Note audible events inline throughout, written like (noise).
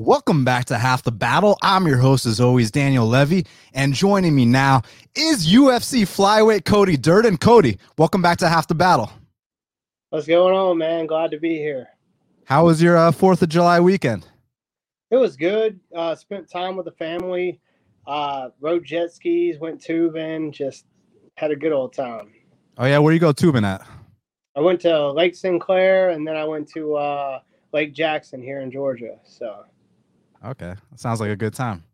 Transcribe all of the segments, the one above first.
Welcome back to Half the Battle. I'm your host, as always, Daniel Levy, and joining me now is UFC flyweight Cody Durden. Cody, welcome back to Half the Battle. What's going on, man? Glad to be here. How was your uh, Fourth of July weekend? It was good. Uh, spent time with the family. Uh, rode jet skis, went tubing, just had a good old time. Oh yeah, where you go tubing at? I went to Lake Sinclair, and then I went to uh, Lake Jackson here in Georgia. So Okay, sounds like a good time.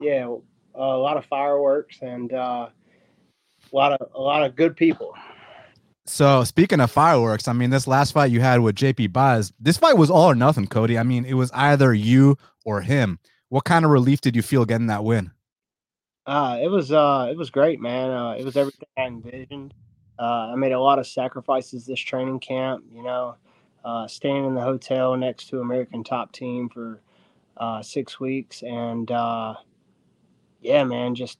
Yeah, a lot of fireworks and uh, a lot of a lot of good people. So speaking of fireworks, I mean, this last fight you had with JP Buys, this fight was all or nothing, Cody. I mean, it was either you or him. What kind of relief did you feel getting that win? Uh, it was uh, it was great, man. Uh, it was everything I envisioned. Uh, I made a lot of sacrifices this training camp. You know, uh, staying in the hotel next to American Top Team for uh, six weeks, and uh, yeah, man, just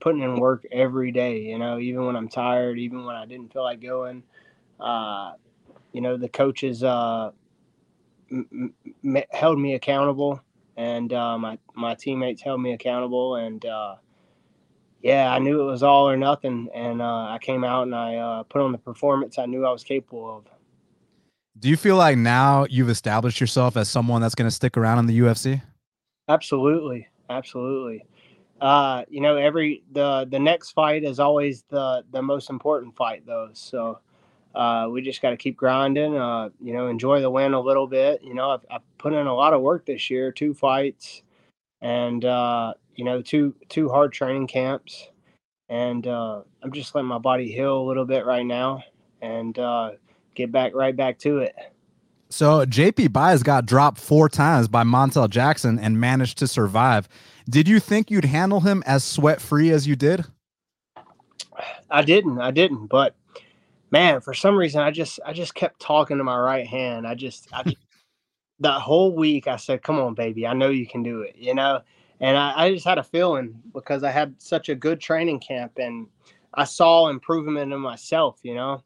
putting in work every day. You know, even when I'm tired, even when I didn't feel like going. Uh, you know, the coaches uh, m- m- held me accountable, and uh, my my teammates held me accountable, and uh, yeah, I knew it was all or nothing, and I came out and I put on the performance I knew I was capable of. Do you feel like now you've established yourself as someone that's going to stick around in the UFC? Absolutely, absolutely. Uh, you know, every the the next fight is always the the most important fight, though. So uh, we just got to keep grinding. Uh, you know, enjoy the win a little bit. You know, I've, I've, put in a lot of work this year, two fights, and uh, you know, two two hard training camps, and uh, I'm just letting my body heal a little bit right now, and uh, get back right back to it. So JP Buys got dropped four times by Montel Jackson and managed to survive. Did you think you'd handle him as sweat free as you did? I didn't. I didn't. But man, for some reason, I just I just kept talking to my right hand. I just I, (laughs) the whole week I said, "Come on, baby, I know you can do it." You know, and I, I just had a feeling because I had such a good training camp and I saw improvement in myself. You know,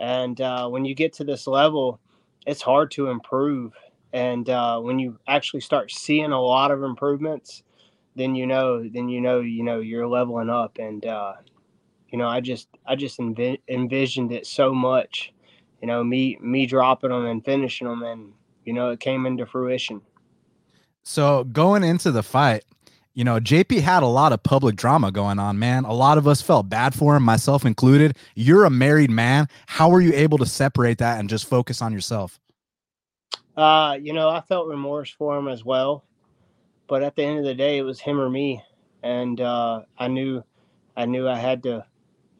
and uh, when you get to this level, it's hard to improve. And uh, when you actually start seeing a lot of improvements, then you know, then you know, you know, you're leveling up. And uh, you know, I just, I just env- envisioned it so much. You know, me, me dropping them and finishing them, and you know, it came into fruition. So going into the fight, you know, JP had a lot of public drama going on, man. A lot of us felt bad for him, myself included. You're a married man. How were you able to separate that and just focus on yourself? Uh, you know, I felt remorse for him as well. But at the end of the day, it was him or me. And uh, I knew I knew I had to,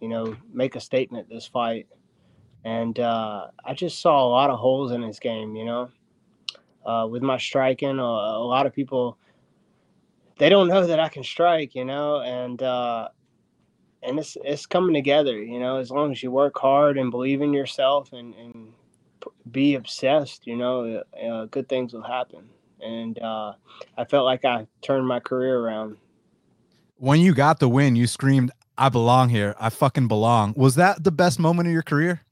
you know, make a statement this fight. And uh, I just saw a lot of holes in his game, you know. Uh, with my striking, a, a lot of people – they don't know that I can strike, you know, and uh, and it's it's coming together, you know. As long as you work hard and believe in yourself and and be obsessed, you know, uh, uh, good things will happen. And uh, I felt like I turned my career around. When you got the win, you screamed, "I belong here! I fucking belong!" Was that the best moment of your career?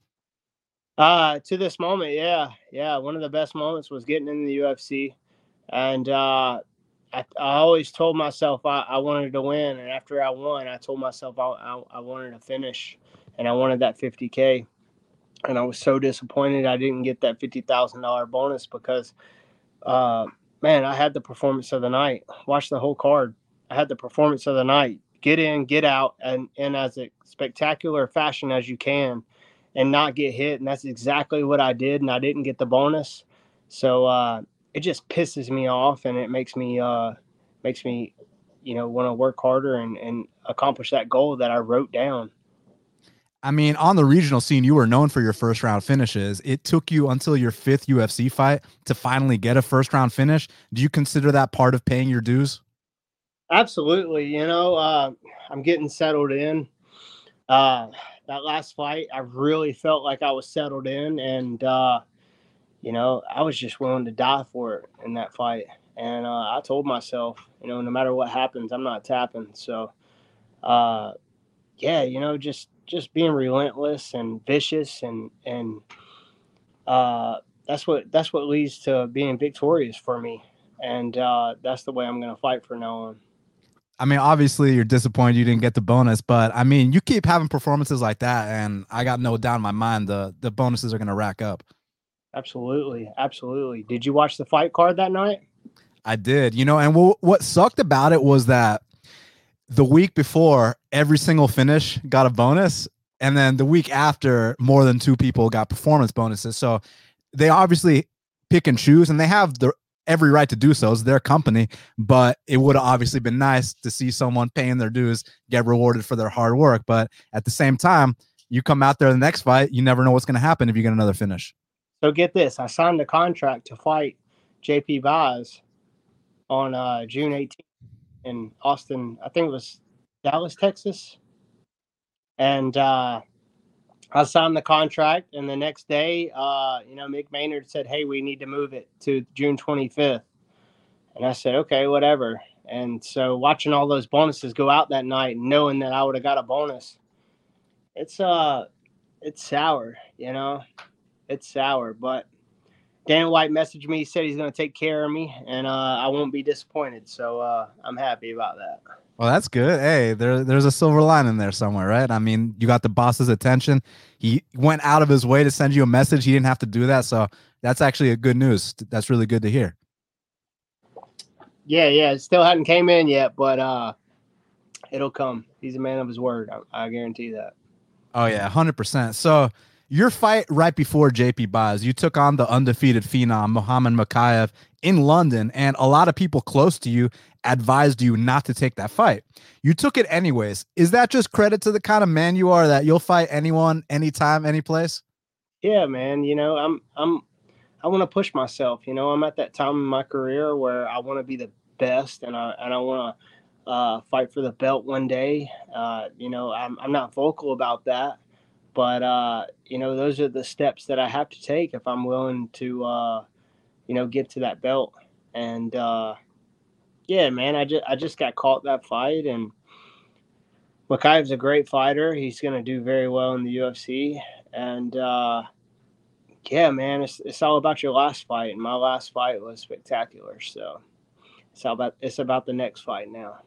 Uh, to this moment, yeah, yeah. One of the best moments was getting in the UFC, and uh, I, I always told myself I, I wanted to win, and after I won, I told myself I, I, I wanted to finish, and I wanted that 50k. And I was so disappointed I didn't get that fifty thousand dollar bonus because, uh, man, I had the performance of the night. Watch the whole card. I had the performance of the night. Get in, get out, and in as a spectacular fashion as you can, and not get hit. And that's exactly what I did, and I didn't get the bonus. So uh, it just pisses me off and it makes me uh makes me you know want to work harder and and accomplish that goal that I wrote down. I mean, on the regional scene, you were known for your first round finishes. It took you until your fifth UFC fight to finally get a first round finish. Do you consider that part of paying your dues? Absolutely. You know, uh, I'm getting settled in. Uh, that last fight, I really felt like I was settled in, and uh, you know, I was just willing to die for it in that fight. And uh, I told myself, you know, no matter what happens, I'm not tapping. So, uh, yeah, you know, just just being relentless and vicious, and and uh, that's what that's what leads to being victorious for me. and uh, that's the way I'm going to fight for now on. I mean, obviously you're disappointed you didn't get the bonus, but I mean, you keep having performances like that, and I got no doubt in my mind the the bonuses are going to rack up. Absolutely, absolutely. Did you watch the fight card that night? I did. You know, and w- what sucked about it was that the week before, every single finish got a bonus, and then the week after, more than two people got performance bonuses. So they obviously pick and choose, and they have the every right to do so. It's their company, but it would have obviously been nice to see someone paying their dues get rewarded for their hard work. But at the same time, you come out there the next fight, you never know what's going to happen if you get another finish. So get this: I signed a contract to fight JP Buys on uh, June 18th in Austin. I think it was Dallas, Texas, and uh, I signed the contract, and the next day, uh, you know, Mick Maynard said, "Hey, we need to move it to June 25th," and I said, "Okay, whatever." And so, watching all those bonuses go out that night, knowing that I would have got a bonus, it's uh, it's sour, you know, it's sour. But Dana White messaged me, he said he's going to take care of me, and uh, I won't be disappointed. So uh, I'm happy about that. Well, that's good. Hey, there, there's a silver lining there somewhere, right? I mean, you got the boss's attention. He went out of his way to send you a message. He didn't have to do that, so that's actually a good news. That's really good to hear. Yeah, yeah, it still hadn't came in yet, but uh, it'll come. He's a man of his word. I, I guarantee that. Oh yeah, hundred percent. So your fight right before JP Buys, you took on the undefeated phenom Muhammad Mokaev in London, and a lot of people close to you advised you not to take that fight. You took it anyways. Is that just credit to the kind of man you are that you'll fight anyone, anytime, any place? Yeah, man. You know, I'm I'm I want to push myself. You know, I'm at that time in my career where I want to be the best, and I and I want to uh, fight for the belt one day. Uh, you know, I'm I'm not vocal about that, but uh, you know, those are the steps that I have to take if I'm willing to, uh, you know, get to that belt. And uh, yeah, man, I just I just got caught that fight, and Mokaev's a great fighter. He's to do very well in the UFC, and uh, yeah, man, it's it's all about your last fight, and my last fight was spectacular. So it's about it's about the next fight now.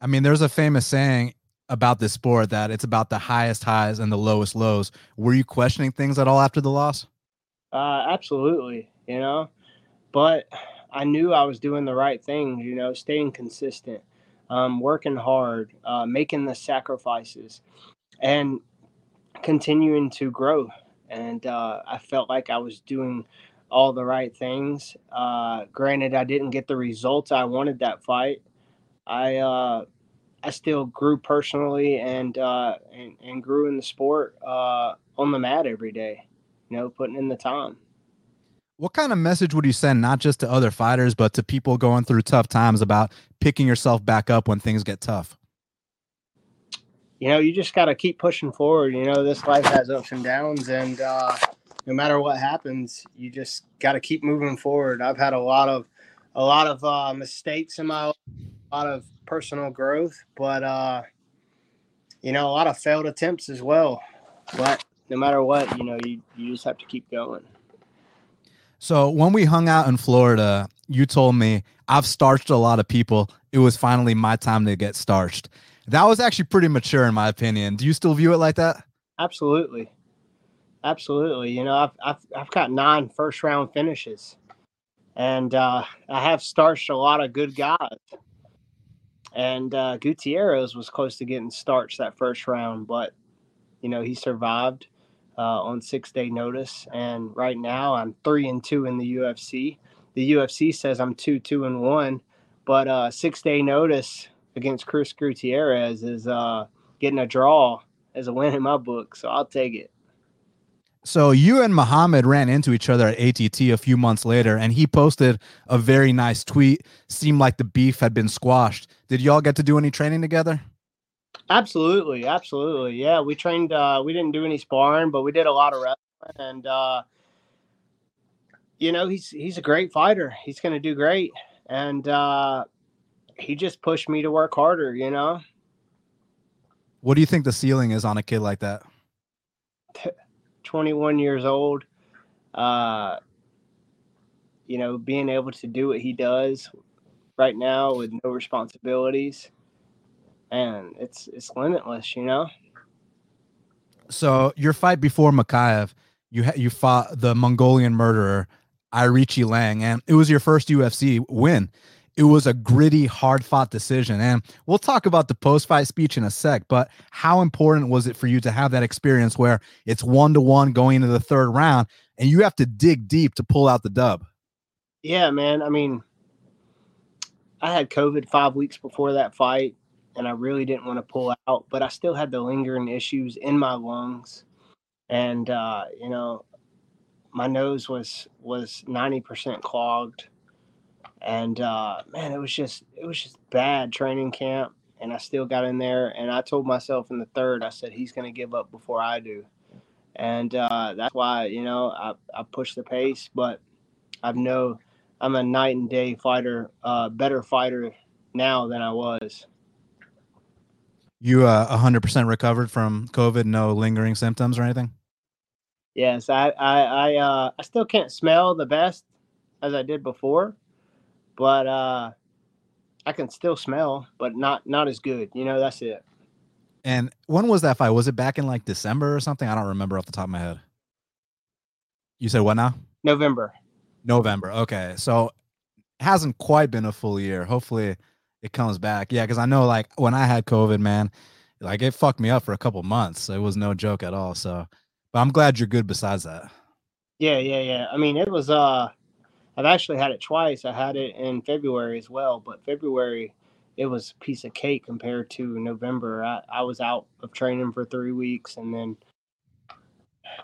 I mean, there's a famous saying about this sport that it's about the highest highs and the lowest lows. Were you questioning things at all after the loss? Uh, absolutely, you know, but I knew I was doing the right thing, you know, staying consistent, um, working hard, uh, making the sacrifices, and continuing to grow. And uh, I felt like I was doing all the right things. Uh, granted, I didn't get the results I wanted that fight. I uh, I still grew personally and uh, and, and grew in the sport uh, on the mat every day. You know, putting in the time. What kind of message would you send not just to other fighters but to people going through tough times about picking yourself back up when things get tough? You know, you just got to keep pushing forward. You know, this life has ups and downs, and uh, no matter what happens, you just got to keep moving forward. I've had a lot of a lot of uh, mistakes in my life, a lot of personal growth, but uh, you know, a lot of failed attempts as well. But no matter what, you know, you, you just have to keep going. So when we hung out in Florida, you told me I've starched a lot of people. It was finally my time to get starched. That was actually pretty mature, in my opinion. Do you still view it like that? Absolutely, absolutely. You know, I've I've, I've got nine first round finishes, and uh, I have starched a lot of good guys. And uh, Gutierrez was close to getting starched that first round, but you know he survived uh, on six day notice. And right now I'm three and two in the UFC. The UFC says I'm two two and one, but uh, six day notice against Chris Gutierrez is uh, getting a draw as a win in my book. So I'll take it. So you and Muhammad ran into each other at ATT a few months later, and he posted a very nice tweet. Seemed like the beef had been squashed. Did y'all get to do any training together? Absolutely, absolutely. Yeah, we trained. Uh, we didn't do any sparring, but we did a lot of wrestling, and uh, you know, he's he's a great fighter. He's going to do great, and uh, he just pushed me to work harder. You know. What do you think the ceiling is on a kid like that? (laughs) 21 years old. Uh, you know, being able to do what he does right now with no responsibilities, and it's it's limitless, you know. So your fight before Mokaev, you ha- you fought the Mongolian murderer Aori Qileng, and it was your first UFC win. It was a gritty, hard fought decision. And we'll talk about the post fight speech in a sec, but how important was it for you to have that experience where it's one to one going into the third round and you have to dig deep to pull out the dub? Yeah, man. I mean, I had COVID five weeks before that fight, and I really didn't want to pull out, but I still had the lingering issues in my lungs. And, uh, you know, my nose was was 90% clogged and uh, man it was just it was just bad training camp and i still got in there and i told myself in the third i said he's going to give up before i do. And uh, that's why you know I, I pushed the pace but i've no i'm a night and day fighter uh, better fighter now than i was. You uh 100% recovered from covid no lingering symptoms or anything? Yes, I I I, uh, I still can't smell the best as I did before, but uh, I can still smell, but not not as good. You know, that's it. And when was that fight? Was it back in like December or something? I don't remember off the top of my head. You said what now? November. November. Okay, so it hasn't quite been a full year. Hopefully, it comes back. Yeah, because I know like when I had COVID, man, like it fucked me up for a couple months. It was no joke at all. So but I'm glad you're good besides that. Yeah, yeah, yeah. I mean, it was uh I've actually had it twice. I had it in February as well, but February it was a piece of cake compared to November. I, I was out of training for three weeks and then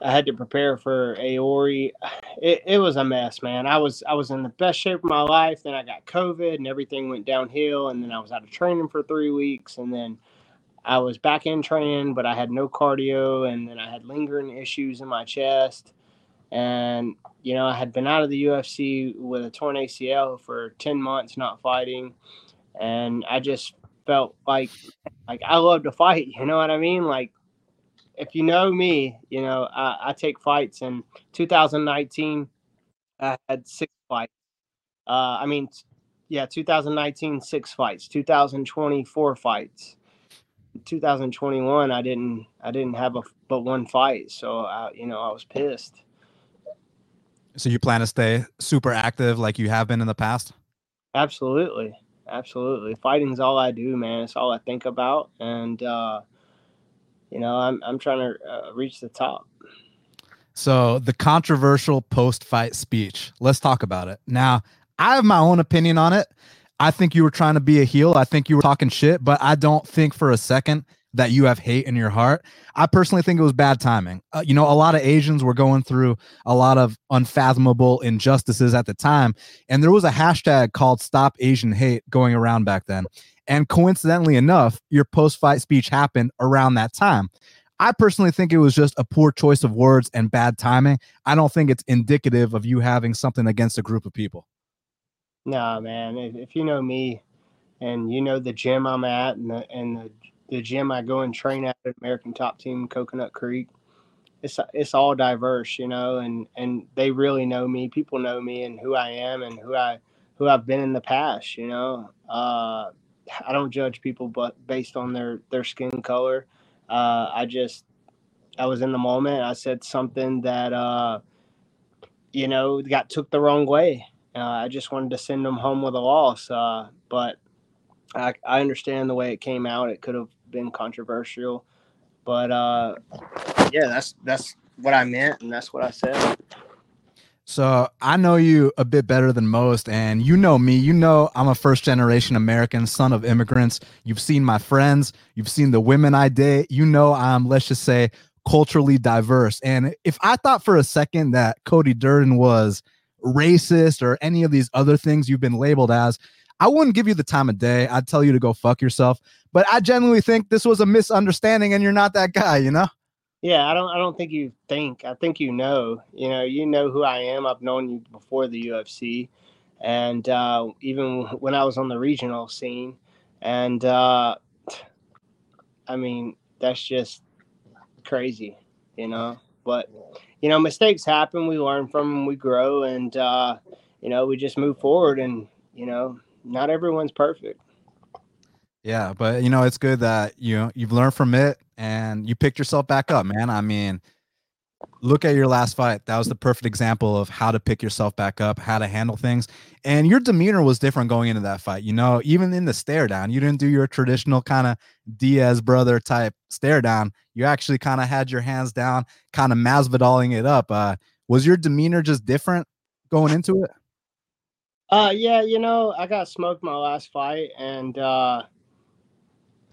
I had to prepare for Aori. (sighs) It, it was a mess, man. I was I was in the best shape of my life. Then I got COVID and everything went downhill. And then I was out of training for three weeks. And then I was back in training, but I had no cardio, and then I had lingering issues in my chest. And you know, I had been out of the UFC with a torn ACL for ten months, not fighting, and I just felt like like I love to fight. (laughs) You know what I mean? Like if you know me, you know I, I take fights. In 2019, I had six fights. Uh, I mean, yeah, 2019 six fights. 2024 fights. 2021 I didn't I didn't have a but one fight, so I you know I was pissed. So you plan to stay super active like you have been in the past? Absolutely, absolutely. Fighting's all I do, man. It's all I think about, and uh, you know I'm I'm trying to uh, reach the top. So the controversial post-fight speech. Let's talk about it now. I have my own opinion on it. I think you were trying to be a heel. I think you were talking shit, but I don't think for a second that you have hate in your heart. I personally think it was bad timing. Uh, you know, a lot of Asians were going through a lot of unfathomable injustices at the time, and there was a hashtag called Stop Asian Hate going around back then. And coincidentally enough, your post fight speech happened around that time. I personally think it was just a poor choice of words and bad timing. I don't think it's indicative of you having something against a group of people. Nah, man. If, if you know me, and you know the gym I'm at, and the and the, the gym I go and train at American Top Team Coconut Creek, it's it's all diverse, you know, and and they really know me. People know me and who I am and who I who I've been in the past. You know, uh, I don't judge people, but based on their their skin color, uh, I just I was in the moment. I said something that uh, you know got took the wrong way, uh, I just wanted to send them home with a loss, uh, but I, I, understand the way it came out. It could have been controversial, but uh, yeah, that's that's what I meant, and that's what I said. So I know you a bit better than most, and you know me. You know I'm a first generation American, son of immigrants. You've seen my friends, you've seen the women I date. You know I'm, let's just say, culturally diverse. And if I thought for a second that Cody Durden was racist or any of these other things you've been labeled as, I wouldn't give you the time of day. I'd tell you to go fuck yourself. But I genuinely think this was a misunderstanding and you're not that guy, you know? Yeah, I don't I don't think you think. I think you know. You know, you know who I am. I've known you before the UFC. And uh, even when I was on the regional scene. And uh, I mean, that's just crazy, you know. But you know, mistakes happen. We learn from them. We grow, and uh, you know, we just move forward and, you know, not everyone's perfect. Yeah, but you know, it's good that you know, you've learned from it and you picked yourself back up, man. I mean, look at your last fight. That was the perfect example of how to pick yourself back up, how to handle things. And your demeanor was different going into that fight. You know, even in the stare down, you didn't do your traditional kind of Diaz brother type stare down. You actually kind of had your hands down, kind of Masvidaling it up. Uh, was your demeanor just different going into it? Uh, yeah, you know, I got smoked my last fight, and uh,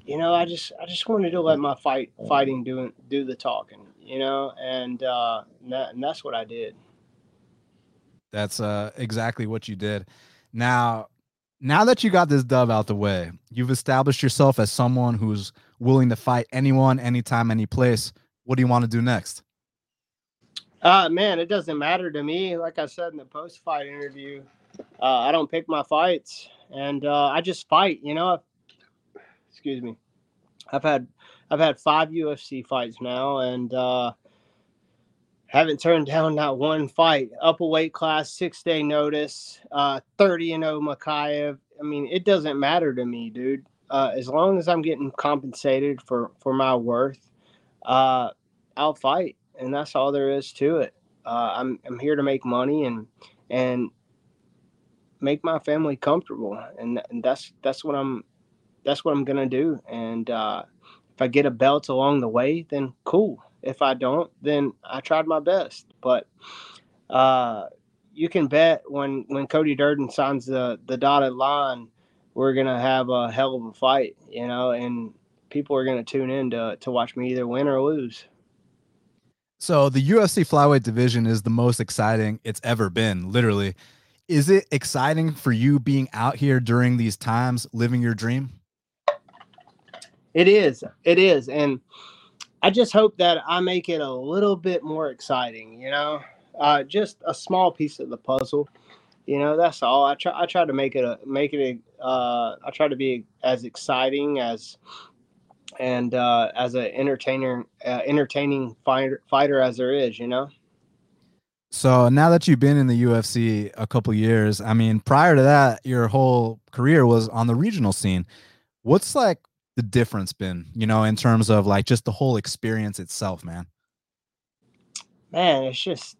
you know, I just I just wanted to let my fight fighting do do the talking you know, and uh, and, that, and that's what I did. That's uh, exactly what you did. Now, now that you got this dub out the way, you've established yourself as someone who's willing to fight anyone, anytime, any place. What do you want to do next? Uh, man, it doesn't matter to me. Like I said in the post fight interview, uh, I don't pick my fights and uh, I just fight, you know. Excuse me. I've had I've had five UFC fights now, and uh, haven't turned (laughs) down not one fight. Up a weight class, six day notice, uh, thirty and zero oh Mokaev. I mean, it doesn't matter to me, dude. Uh, as long as I'm getting compensated for for my worth, uh, I'll fight, and that's all there is to it. I'm I'm here to make money and and make my family comfortable, and, and that's that's what I'm that's what I'm gonna do, and uh, if I get a belt along the way, then cool. If I don't, then I tried my best. But uh, you can bet when when Cody Durden signs the the dotted line, we're gonna have a hell of a fight, you know, and people are gonna tune in to to watch me either win or lose. So the UFC flyweight division is the most exciting it's ever been, literally. Is it exciting for you being out here during these times, living your dream? It is. It is. And I just hope that I make it a little bit more exciting, you know, uh, just a small piece of the puzzle. You know, that's all. I try. I try to make it a make it. A, uh, I try to be as exciting as and uh, as an entertainer, uh, entertaining fighter, fighter as there is. You know. So now that you've been in the UFC a couple years, I mean, prior to that, your whole career was on the regional scene. What's like the difference been, you know, in terms of like just the whole experience itself, man? Man, it's just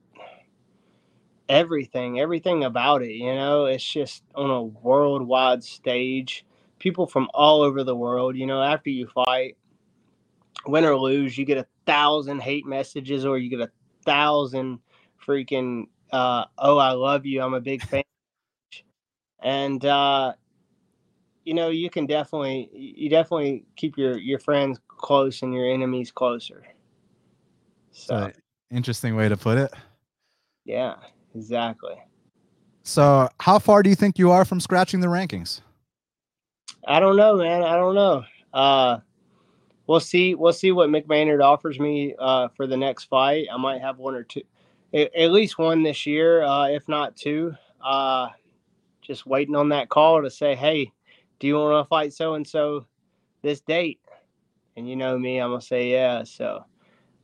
everything, everything about it, you know, it's just on a worldwide stage. People from all over the world, you know, after you fight, win or lose, you get a thousand hate messages or you get a thousand freaking uh oh I love you, I'm a big fan. And uh you know, you can definitely you definitely keep your your friends close and your enemies closer. So, interesting way to put it. Yeah, exactly. So, how far do you think you are from scratching the rankings? I don't know, man. I don't know. Uh, we'll see. We'll see what Mick Maynard offers me uh, for the next fight. I might have one or two, at least one this year, uh, if not two. Uh, just waiting on that call to say, hey, do you want to fight so and so this date? And you know me, I'm gonna say yeah. So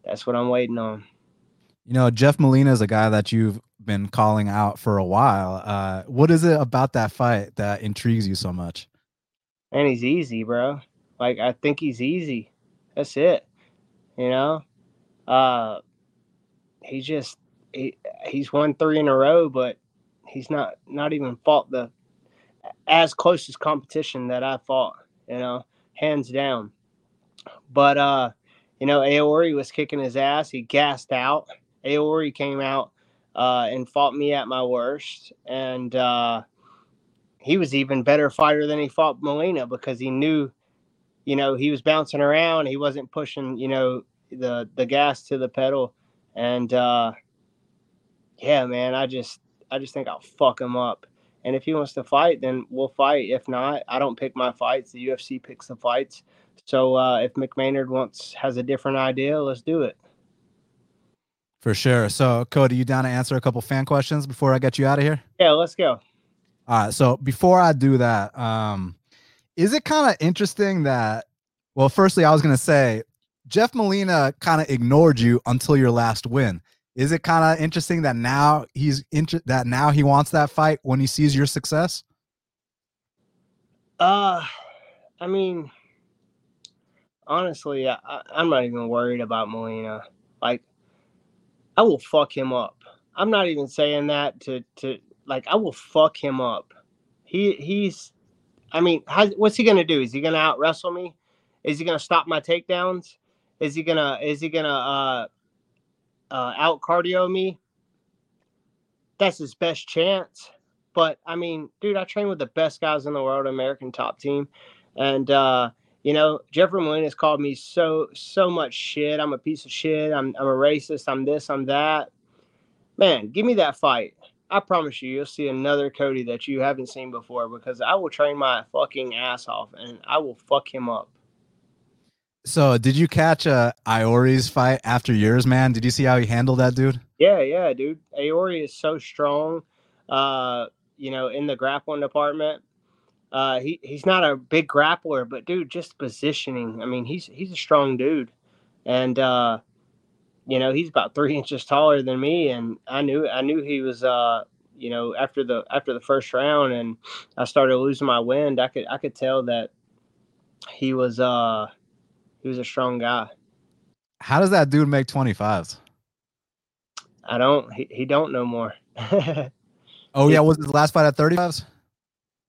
that's what I'm waiting on. You know, Jeff Molina is a guy that you've been calling out for a while. Uh, what is it about that fight that intrigues you so much? And he's easy, bro. Like I think he's easy. That's it. You know, uh, he just he, he's won three in a row, but he's not not even fought the as close as competition that I fought, you know, hands down. But uh, you know, Aori was kicking his ass. He gassed out. Aori came out uh, and fought me at my worst, and uh, he was even better fighter than he fought Molina because he knew, you know, he was bouncing around. He wasn't pushing, you know, the the gas to the pedal, and uh, yeah, man, I just I just think I'll fuck him up. And if he wants to fight, then we'll fight. If not, I don't pick my fights. The UFC picks the fights. So uh, if Mick Maynard wants has a different idea, let's do it. For sure. So Cody, you down to answer a couple fan questions before I get you out of here? Yeah, let's go. All right. So before I do that, um, is it kind of interesting that? Well, firstly, I was gonna say Jeff Molina kind of ignored you until your last win. Is it kind of interesting that now he's inter- that now he wants that fight when he sees your success? Uh, I mean, honestly, I, I'm not even worried about Molina. Like, I will fuck him up. I'm not even saying that to to like I will fuck him up. He he's, I mean, how, what's he gonna do? Is he gonna out wrestle me? Is he gonna stop my takedowns? Is he gonna is he gonna uh uh out cardio me? That's his best chance. But I mean, dude, I train with the best guys in the world, American top team, and uh you know, Jeffrey has called me so so much shit. I'm a piece of shit. I'm I'm a racist. I'm this. I'm that. Man, give me that fight. I promise you, you'll see another Cody that you haven't seen before because I will train my fucking ass off and I will fuck him up. So, did you catch uh, Aori's fight after yours, man? Did you see how he handled that dude? Yeah, yeah, dude. Iori is so strong. Uh, you know, in the grappling department. Uh, he he's not a big grappler, but dude, just positioning. I mean, he's he's a strong dude, and uh, you know he's about three (laughs) inches taller than me, and I knew I knew he was. Uh, you know, after the after the first round, and I started losing my wind, I could I could tell that he was uh he was a strong guy. How does that dude make twenty fives? I don't. He, he don't know more. (laughs) oh yeah, was his last fight at thirty fives?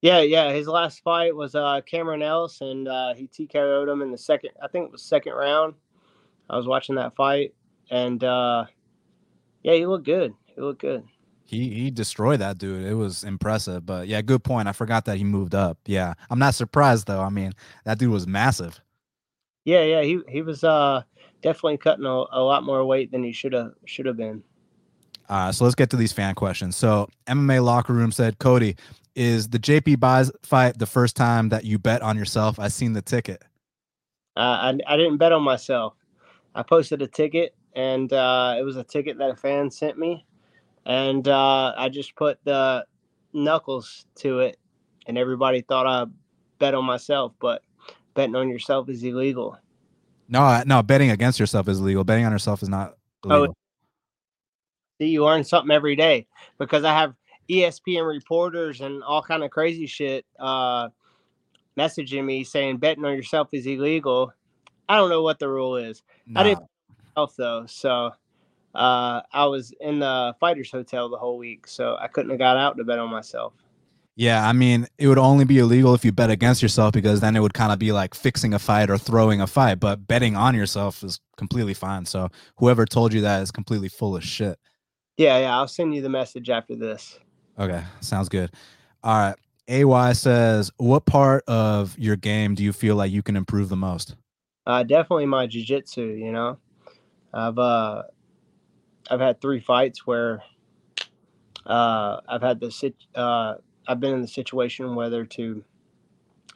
Yeah, yeah. His last fight was uh, Cameron Else, and uh, he TKO'd him in the second. I think it was second round. I was watching that fight, and uh, yeah, he looked good. He looked good. He he destroyed that dude. It was impressive. But yeah, good point. I forgot that he moved up. Yeah, I'm not surprised though. I mean, that dude was massive. Yeah, yeah. He he was uh definitely cutting a, a lot more weight than he should have should have been. Uh, so let's get to these fan questions. So MMA locker room said, Cody, is the JP Buys fight the first time that you bet on yourself? I seen the ticket. Uh, I I didn't bet on myself. I posted a ticket, and uh, it was a ticket that a fan sent me, and uh, I just put the knuckles to it, and everybody thought I bet on myself, but betting on yourself is illegal. No, no, betting against yourself is illegal. Betting on yourself is not oh, illegal. Oh, see, you learn something every day because I have ESPN reporters and all kind of crazy shit uh, messaging me saying betting on yourself is illegal. I don't know what the rule is. I didn't myself though, so uh, I was in the fighters hotel the whole week, so I couldn't have got out to bet on myself. Yeah, I mean, it would only be illegal if you bet against yourself because then it would kind of be like fixing a fight or throwing a fight. But betting on yourself is completely fine. So whoever told you that is completely full of shit. Yeah, yeah, I'll send you the message after this. Okay, sounds good. All right. AY says, what part of your game do you feel like you can improve the most? Uh, definitely my jiu-jitsu, you know. I've uh I've had three fights where uh I've had the sit uh I've been in the situation whether to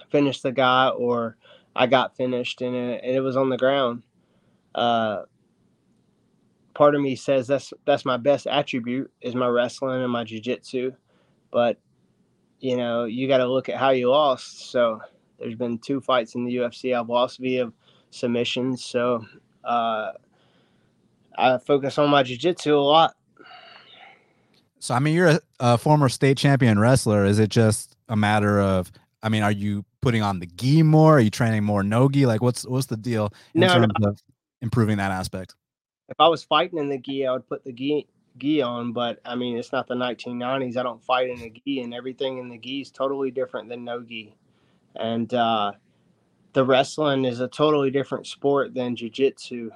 finish the guy or I got finished and it, and it was on the ground. Uh part of me says that's that's my best attribute is my wrestling and my jiu-jitsu but you know you got to look at how you lost. So there's been two fights in the ufc i've lost via submissions so uh, i focus on my jiu-jitsu a lot so i mean you're a, a former state champion wrestler is it just a matter of i mean are you putting on the gi more are you training more no gi like what's what's the deal in no, terms no. of improving that aspect if I was fighting in the gi, I would put the gi gi on. But I mean, it's not the 1990s. I don't fight in a gi, and everything in the gi is totally different than no gi. And uh, the wrestling is a totally different sport than jiu-jitsu,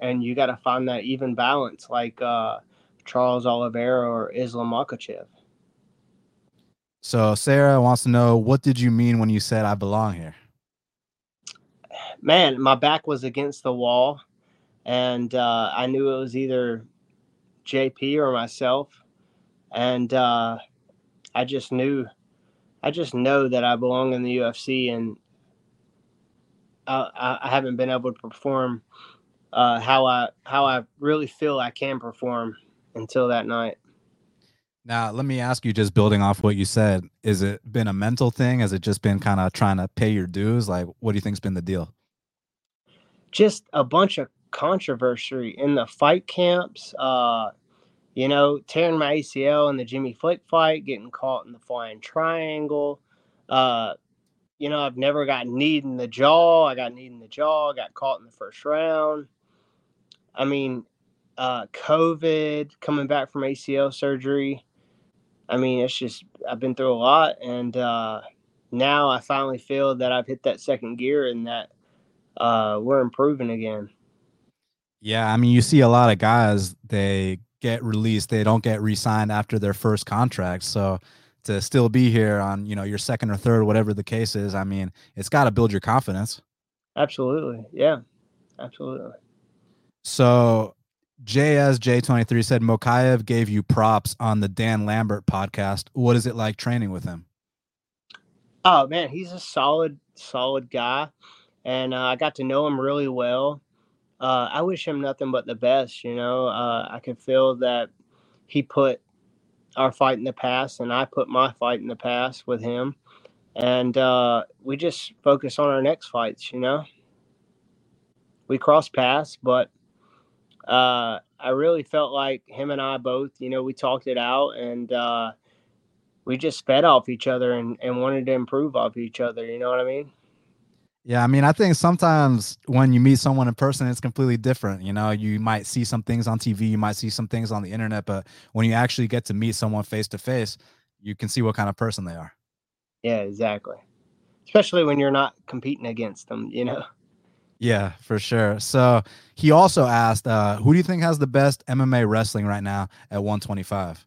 and you got to find that even balance, like uh, Charles Oliveira or Islam Makhachev. So Sarah wants to know what did you mean when you said I belong here? Man, my back was against the wall and uh, I knew it was either JP or myself, and uh, I just knew, I just know that I belong in the UFC, and I, I haven't been able to perform uh, how I how I really feel I can perform until that night. Now, let me ask you, just building off what you said, is it been a mental thing? Has it just been kind of trying to pay your dues? Like, what do you think's been the deal? Just a bunch of controversy in the fight camps. Uh, you know, tearing my ACL in the Jimmy Flick fight, getting caught in the flying triangle. Uh, you know, I've never got kneed in the jaw. I got kneed in the jaw, got caught in the first round. I mean, uh, COVID, coming back from ACL surgery. I mean, it's just, I've been through a lot. And uh, now I finally feel that I've hit that second gear and that uh, we're improving again. Yeah. I mean, you see a lot of guys, they get released, they don't get re signed after their first contract. So, to still be here on you know your second or third whatever the case is i mean it's got to build your confidence absolutely yeah absolutely so JSJ23 said Mokaev gave you props on the Dan Lambert podcast. What is it like training with him? Oh man, he's a solid, solid guy, and uh, I got to know him really well. Uh, I wish him nothing but the best. You know, uh, I can feel that he put our fight in the past, and I put my fight in the past with him, and uh, we just focus on our next fights. You know, we cross paths, but uh, I really felt like him and I both, you know, we talked it out, and uh, we just fed off each other and, and wanted to improve off each other. You know what I mean? Yeah, I mean, I think sometimes when you meet someone in person, it's completely different. You know, you might see some things on TV, you might see some things on the internet, but when you actually get to meet someone face to face, you can see what kind of person they are. Yeah, exactly. Especially when you're not competing against them, you know. Yeah, for sure. So he also asked, uh, who do you think has the best MMA wrestling right now at 125?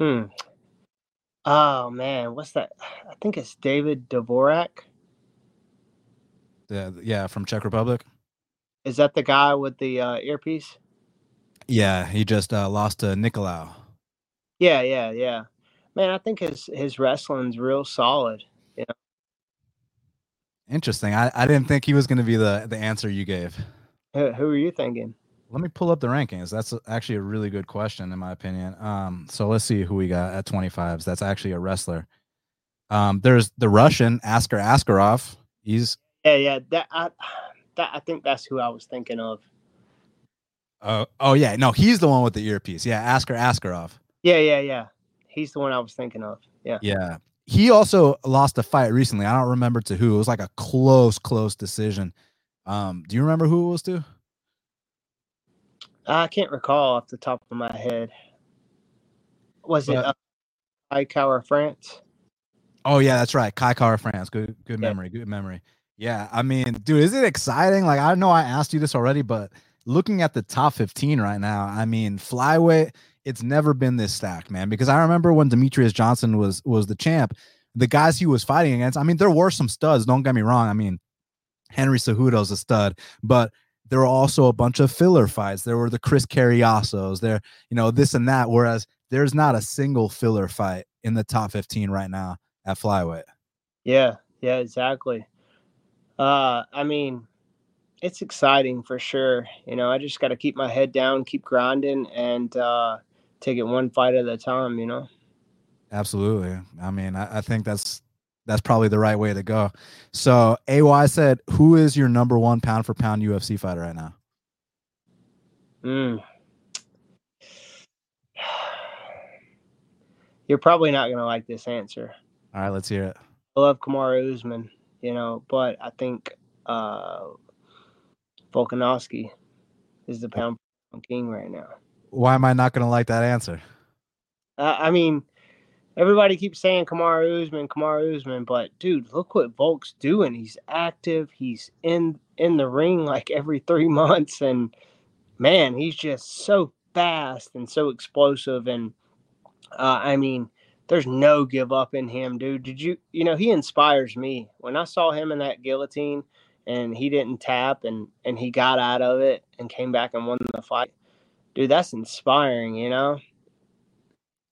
Hmm. Oh man, what's that? I think it's David Dvorak. Yeah, yeah, from Czech Republic. Is that the guy with the uh, earpiece? Yeah, he just uh, lost to Nicolau. Yeah, yeah, yeah. Man, I think his his wrestling's real solid. Yeah. Interesting. I, I didn't think he was going to be the the answer you gave. Who, who are you thinking? Let me pull up the rankings. That's actually a really good question in my opinion. Um, so let's see who we got at 25s. That's actually a wrestler. Um, there's the Russian Askar Askarov. He's yeah, yeah. That I, that I think that's who I was thinking of. Uh, oh yeah, no, he's the one with the earpiece. Yeah, Askar Askarov. Yeah, yeah, yeah. He's the one I was thinking of. Yeah. Yeah. He also lost a fight recently. I don't remember to who. It was like a close, close decision. Um, do you remember who it was to? I can't recall off the top of my head. Was but, it uh, Kai Kara-France? Oh yeah, that's right. Kai Kara-France. Good good yeah. memory. Good memory. Yeah, I mean, dude, is it exciting? Like, I know I asked you this already, but looking at the top 15 right now, I mean, flyweight, it's never been this stacked, man. Because I remember when Demetrious Johnson was was the champ, the guys he was fighting against. I mean, there were some studs. Don't get me wrong. I mean, Henry Cejudo's a stud, but there were also a bunch of filler fights. There were the Chris Cariasos, there, you know, this and that. Whereas there's not a single filler fight in the top 15 right now at flyweight. Yeah, yeah, exactly. Uh, I mean, it's exciting for sure. You know, I just got to keep my head down, keep grinding, and uh, take it one fight at a time. You know. Absolutely. I mean, I, I think that's that's probably the right way to go. So, AY said, "Who is your number one pound for pound UFC fighter right now?" Hmm. (sighs) You're probably not gonna like this answer. All right, let's hear it. I love Kamaru Usman you know. But I think uh, Volkanovski is the pound king right now. Why am I not going to like that answer? Uh, I mean, everybody keeps saying Kamaru Usman, Kamaru Usman, but dude, look what Volk's doing. He's active. He's in in the ring like every three (laughs) months, and man, he's just so fast and so explosive. And uh, I mean, there's no give up in him, dude. Did you, you know, he inspires me. When I saw him in that guillotine and he didn't tap and and he got out of it and came back and won the fight, dude, that's inspiring, you know.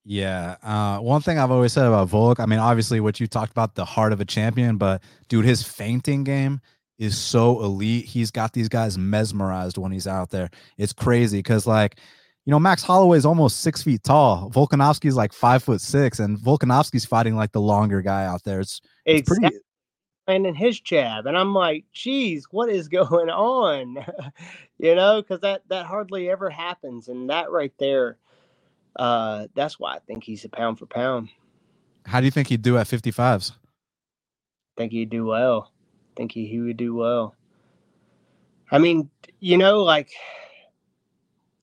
Yeah. Uh, one thing I've always said about Volk, I mean, obviously what you talked about, the heart of a champion, but dude, his feinting game is so elite. He's got these guys mesmerized when he's out there. It's crazy because like you know, Max Holloway is almost six feet tall. Volkanovski is like five foot six, and Volkanovski's fighting like the longer guy out there. It's, it's exactly. pretty. Landing his jab, and I'm like, geez, what is (laughs) going on? (laughs) you know, because that that hardly ever happens, and that right there, uh, that's why I think he's a pound for pound. How do you think he'd do at 55s? think he'd do well. think he, he would do well. I mean, you know, like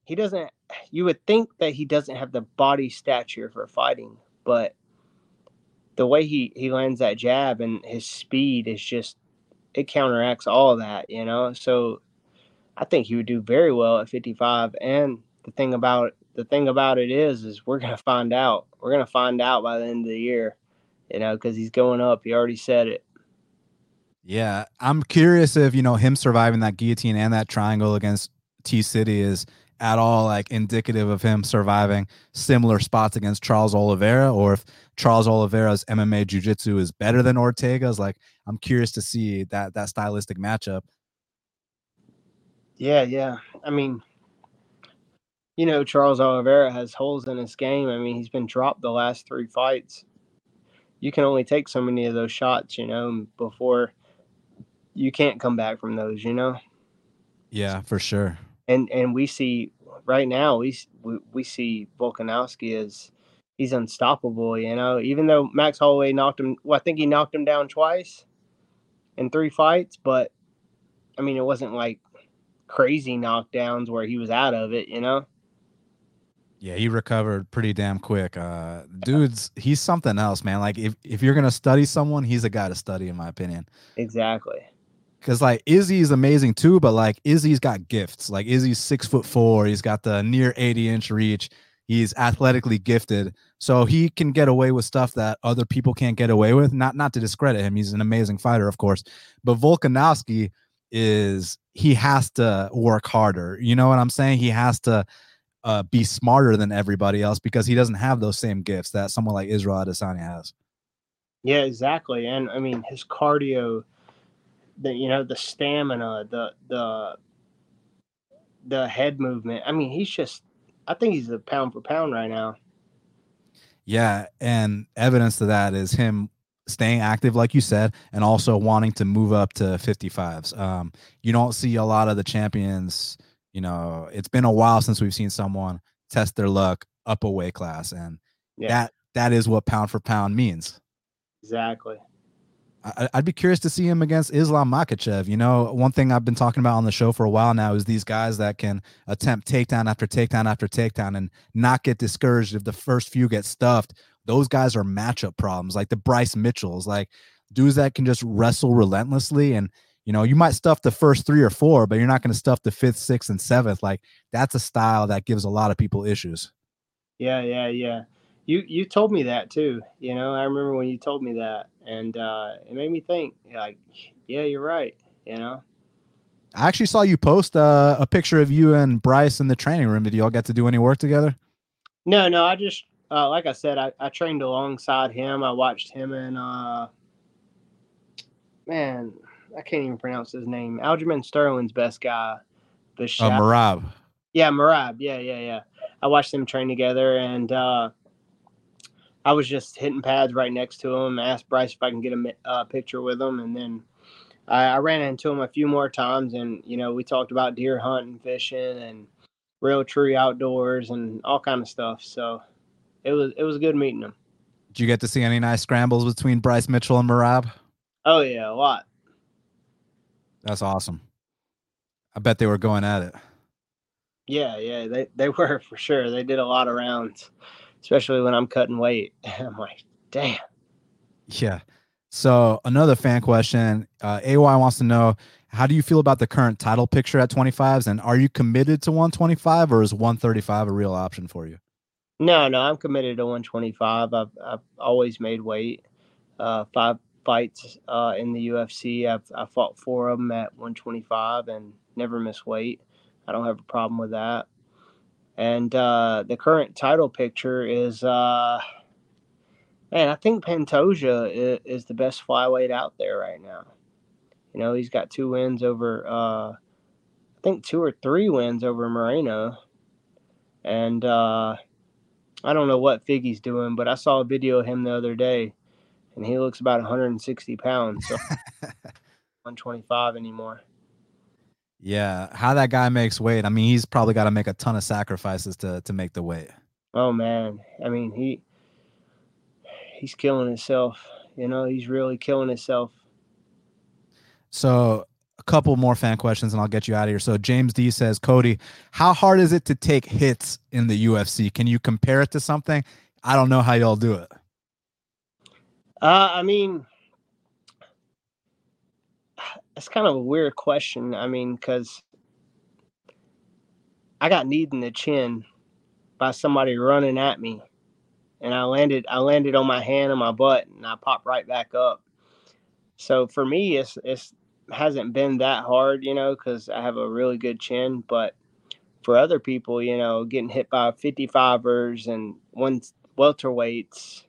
he doesn't you would think that he doesn't have the body stature for fighting, but the way he he lands that jab and his speed is just it counteracts all that, you know. So I think he would do very well at 55. And the thing about the thing about it is, is we're gonna find out. We're gonna find out by the end of the year, you know, because he's going up. He already said it. Yeah, I'm curious if you know him surviving that guillotine and that triangle against T City is at all like indicative of him surviving similar spots against Charles Oliveira, or if Charles Oliveira's MMA jiu-jitsu is better than Ortega's. Like, I'm curious to see that that stylistic matchup. Yeah, yeah. I mean, you know, Charles Oliveira has holes in his game. I mean, he's been dropped the last three fights. You can only take so many of those shots, you know, before you can't come back from those, you know. Yeah, for sure and and we see right now we we, we see Volkanovski as he's unstoppable. You know, even though Max Holloway knocked him, well, I think he knocked him down twice in three fights, but I mean, it wasn't like crazy knockdowns where he was out of it. You know. Yeah, he recovered pretty damn quick. Uh dude's he's something else, man. Like if, if you're gonna study someone, he's a guy to study, in my opinion. Exactly. Cause like Izzy's amazing too, but like Izzy's got gifts. Like Izzy's six foot four. He's got the near 80 inch reach. He's athletically gifted. So he can get away with stuff that other people can't get away with. Not not to discredit him. He's an amazing fighter, of course. But Volkanovski is he has to work harder. You know what I'm saying? He has to uh, be smarter than everybody else because he doesn't have those same gifts that someone like Israel Adesanya has. Yeah, exactly. And I mean, his cardio the you know the stamina, the the the head movement. I mean, he's just I think he's a pound for pound right now. Yeah, and evidence to that is him staying active, like you said, and also wanting to move up to 55s. Um, you don't see a lot of the champions. You know, it's been a while since we've seen someone test their luck up a weight class, and yeah. that that is what pound for pound means. Exactly. I'd be curious to see him against Islam Makhachev. You know, one thing I've been talking about on the show for a while now is these guys that can attempt takedown after takedown after takedown and not get discouraged if the first few get stuffed. Those guys are matchup problems, like the Bryce Mitchells, like dudes that can just wrestle relentlessly. And, you know, you might stuff the first three or four, but you're not going to stuff the fifth, sixth, and seventh. Like that's a style that gives a lot of people issues. Yeah, yeah, yeah you you told me that too. You know, I remember when you told me that, and uh, it made me think. Like, yeah, you're right. You know. I actually saw you post uh, a picture of you and Bryce in the training room. Did y'all get to do any work together? No, no. I just, uh, like I said, I, I trained alongside him. I watched him and, uh, man, I can't even pronounce his name. Aljamain Sterling's best guy. The uh, Merab. Yeah, Merab. Yeah, yeah, yeah. I watched them train together, and uh, I was just hitting pads right next to him. Asked Bryce if I can get a uh, picture with him, and then I, I, ran into him a few more times. And you know, we talked about deer hunting, fishing, and Realtree Outdoors, and all kind of stuff. So it was it was good meeting him. Did you get to see any nice scrambles between Bryce Mitchell and Merab? Oh yeah, a lot. That's awesome. I bet they were going at it. Yeah, yeah, they they (laughs) were for sure. They did a lot of rounds especially when I'm cutting weight. (laughs) I'm like, damn. Yeah. So another fan question, uh, AY wants to know, how do you feel about the current title picture at 25s, and are you committed to 125, or is 135 a real option for you? No, no, I'm committed to 125. I've I've always made weight. Uh, five fights uh, in the UFC. I've I fought four of them at 125 and never missed weight. I don't have a problem with that. And uh, the current title picture is, uh, man, I think Pantoja is, is, the best flyweight out there right now. You know, he's got two wins over, uh, I think two or three wins over Moreno. And uh, I don't know what Figgy's doing, but I saw a video of him the other day, and he looks about 160 pounds. So (laughs) 125 anymore. Yeah, how that guy makes weight. I mean, he's probably got to make a ton of sacrifices to to make the weight. Oh man, I mean he he's killing himself. You know, he's really killing himself. So a couple more fan questions and I'll get you out of here. So James D says, Cody, how hard is it to take hits in the UFC? Can you compare it to something? I don't know how y'all do it. Uh, I mean, it's kind of a weird question. I mean, because I got kneed in the chin by somebody running at me, and I landed. I landed on my hand and my butt, and I popped right back up. So for me, it's it's hasn't been that hard, you know, because I have a really good chin. But for other people, you know, getting hit by 55ers and one welterweights,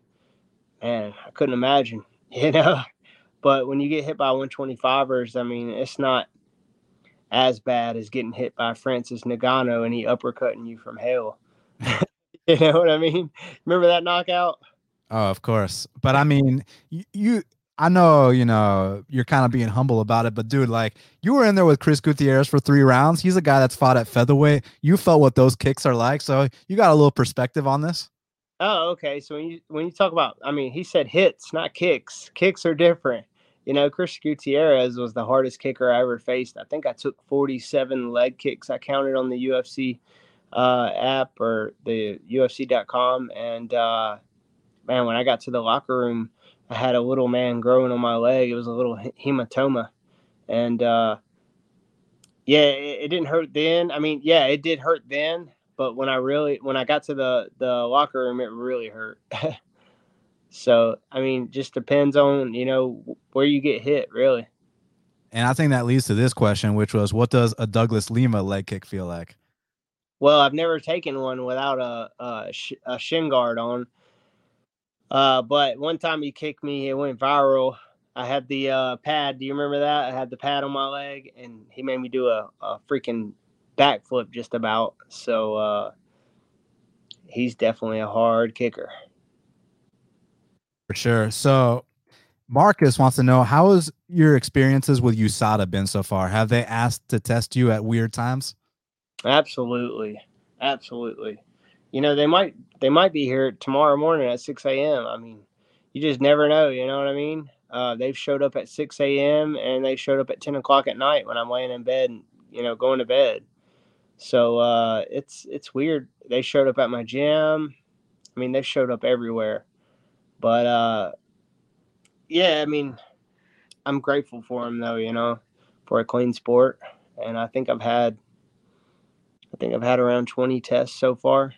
man, I couldn't imagine, (laughs) you know. But when you get hit by 125ers, I mean, it's not as bad as getting hit by Francis Ngannou and he uppercutting you from hell. (laughs) (laughs) you know what I mean? Remember that knockout? Oh, of course. But I mean, you, you I know, you know, you're kind of being humble about it, but dude, like you were in there with Chris Gutierrez for three rounds. He's a guy that's fought at featherweight. You felt what those kicks are like, so you got a little perspective on this. Oh, okay. So when you when you talk about, I mean, he said hits, not kicks. Kicks are different. You know, Chris Gutierrez was the hardest kicker I ever faced. I think I took 47 leg kicks. I counted on the UFC uh, app or the UFC.com, and uh, man, when I got to the locker room I had a little man growing on my leg. It was a little hematoma, and uh, yeah, it, it, didn't hurt then. I mean, yeah, it did hurt then, but when I really when I got to the the locker room, it really hurt. (laughs) so I mean, just depends on you know where you get hit, really. And I think that leads to this question, which was, what does a Douglas Lima leg kick feel like? Well, I've never taken one without a, a, a shin guard on. Uh, but one time he kicked me, it went viral. I had the uh, pad. Do you remember that? I had the pad on my leg, and he made me do a, a freaking backflip just about. So uh, he's definitely a hard kicker. For sure. So Marcus wants to know how has your experiences with USADA been so far? Have they asked to test you at weird times? Absolutely, absolutely you know, they might they might be here tomorrow morning at 6 a.m. I mean, you just never know. You know what I mean? Uh, they've showed up at 6 a.m. and they showed up at 10 o'clock at night when I'm laying in bed, and, you know, going to bed. So uh, it's it's weird. They showed up at my gym. I mean, they showed up everywhere. But uh, yeah, I mean, I'm grateful for them though. You know, for a clean sport, and I think I've had I think I've had around 20 tests so far.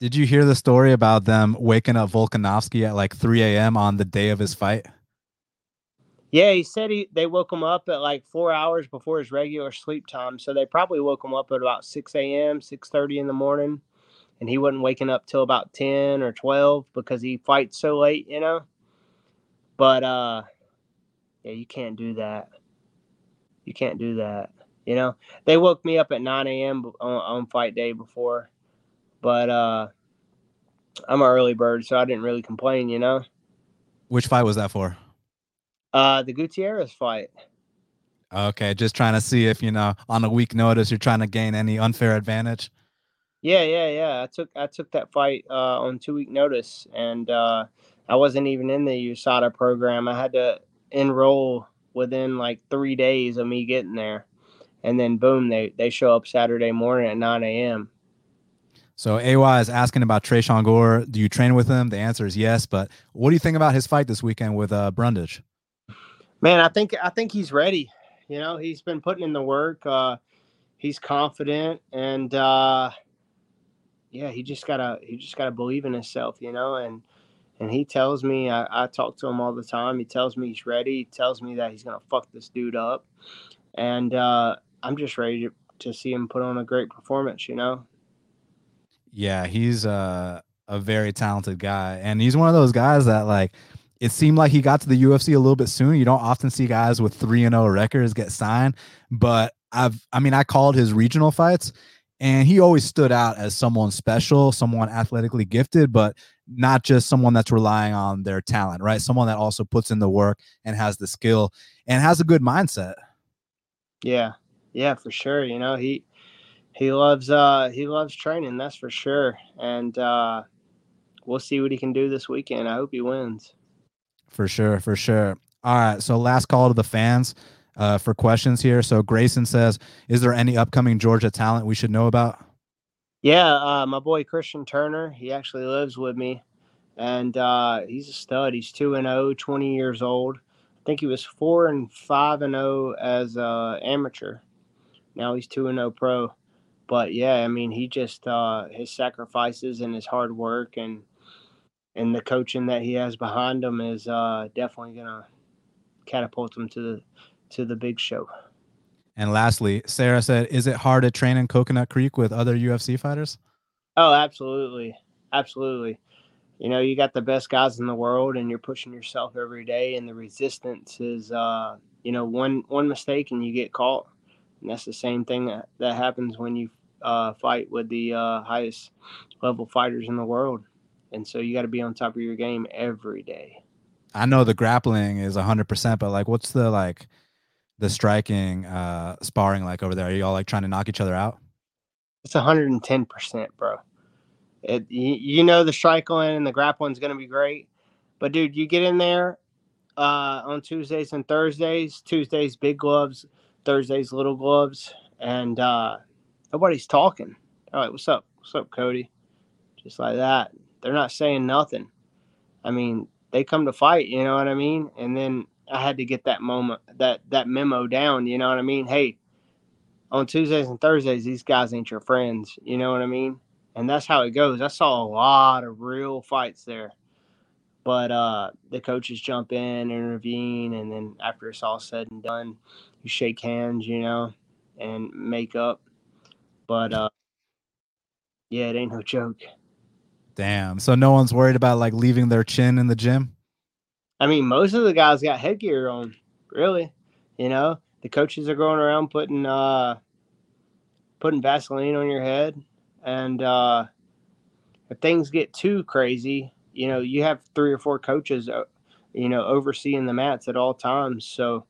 Did you hear the story about them waking up Volkanovski at like 3 a.m. on the day of his fight? Yeah, he said he they woke him up at like four hours before his regular sleep time. So they probably woke him up at about 6 a.m., 6:30 in the morning, and he wasn't waking up till about 10 or 12 because he fights so late, you know. But uh, yeah, you can't do that. You can't do that. You know, they woke me up at 9 a.m. On, on fight day before but uh, I'm an early bird, so I didn't really complain, you know. Which fight was that for? Uh, the Gutierrez fight. Okay, just trying to see if you know on a week notice you're trying to gain any unfair advantage. Yeah, yeah, yeah. I took I took that fight uh, on two week notice, and uh, I wasn't even in the USADA program. I had to enroll within like three days of me getting there, and then boom, they they show up Saturday morning at nine a.m. So AY is asking about Tresean Gore. Do you train with him? The answer is yes. But what do you think about his fight this weekend with uh, Brundage? Man, I think I think he's ready. You know, he's been putting in the work. Uh, he's confident, and uh, yeah, he just gotta he just gotta believe in himself. You know, and and he tells me I, I talk to him all the time. He tells me he's ready. He tells me that he's gonna fuck this dude up, and uh, I'm just ready to, to see him put on a great performance. You know, yeah, he's a a very talented guy, and he's one of those guys that like. It seemed like he got to the UFC a little bit soon. You don't often see guys with three and zero oh records get signed, but I've I mean I called his regional fights, and he always stood out as someone special, someone athletically gifted, but not just someone that's relying on their talent, right? Someone that also puts in the work and has the skill and has a good mindset. Yeah. Yeah, for sure. You know, he he loves uh he loves training, that's for sure. And uh we'll see what he can do this weekend. I hope he wins. For sure, for sure. All right. So last call to the fans uh, for questions here. So Grayson says, "Is there any upcoming Georgia talent we should know about?" Yeah, uh, my boy Christian Turner. He actually lives with me, and uh, he's a stud. He's two and 0, 20 years old. I think he was four and five and zero as uh, amateur. Now he's two and zero pro. But yeah, I mean, he just uh, his sacrifices and his hard work and and the coaching that he has behind him is uh, definitely gonna catapult him to the to the big show. And lastly, Sarah said, "Is it hard to train in Coconut Creek with other UFC fighters?" Oh, absolutely, absolutely. You know, you got the best guys in the world, and you're pushing yourself every day. And the resistance is, uh, you know, one one mistake and you get caught. And that's the same thing that, that happens when you uh, fight with the uh, highest level fighters in the world. And so you got to be on top of your game every day. I know the grappling is 100%, but like, what's the like the striking, uh, sparring like over there? Are you all like trying to knock each other out? It's 110%, bro. It, you, know, the striking and the grappling is going to be great. But dude, you get in there uh, on Tuesdays and Thursdays. Tuesdays, big gloves. Thursdays, little gloves. And uh, nobody's talking. All right, what's up? What's up, Cody? Just like that. They're not saying nothing. I mean, they come to fight, you know what I mean? And then I had to get that moment, that that memo down, you know what I mean? Hey, on Tuesdays and Thursdays, these guys ain't your friends, you know what I mean? And that's how it goes. I saw a lot of real fights there. But uh, the coaches jump in, intervene, and then after it's all said and done, you shake hands, you know, and make up. But uh, yeah, it ain't no joke. Damn. So no one's worried about like leaving their chin in the gym? I mean, most of the guys got headgear on, really. You know, the coaches are going around putting uh putting Vaseline on your head. And uh if things get too crazy, you know, you have three or four coaches uh, you know, overseeing the mats at all times. So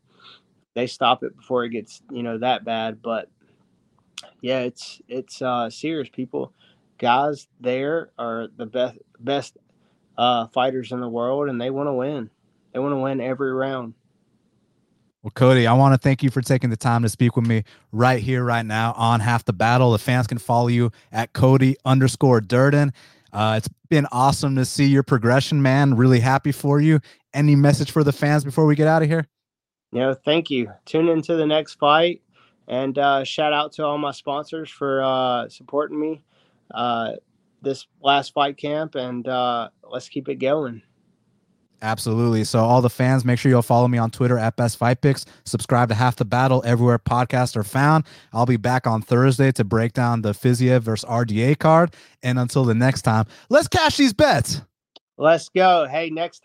they stop it before it gets, you know, that bad. But yeah, it's it's uh serious people guys there are the best best uh, fighters in the world, and they want to win. They want to win every round. Well, Cody, I want to thank you for taking the time to speak with me right here, right now on Half the Battle. The fans can follow you at Cody underscore Durden. Uh, it's been awesome to see your progression, man. Really happy for you. Any message for the fans before we get out of here? You know, thank you. Tune into the next fight and uh, shout out to all my sponsors for uh, supporting me uh, this last fight camp, and uh, let's keep it going. Absolutely. So, all the fans, make sure you'll follow me on Twitter at Best Fight Picks. Subscribe to Half the Battle everywhere podcasts are found. I'll be back on Thursday to break down the Fiziev versus RDA card. And until the next time, let's cash these bets. Let's go. Hey, next